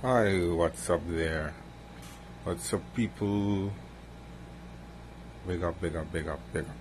Hi, what's up there? What's up, people? Big up, big up, big up, big up.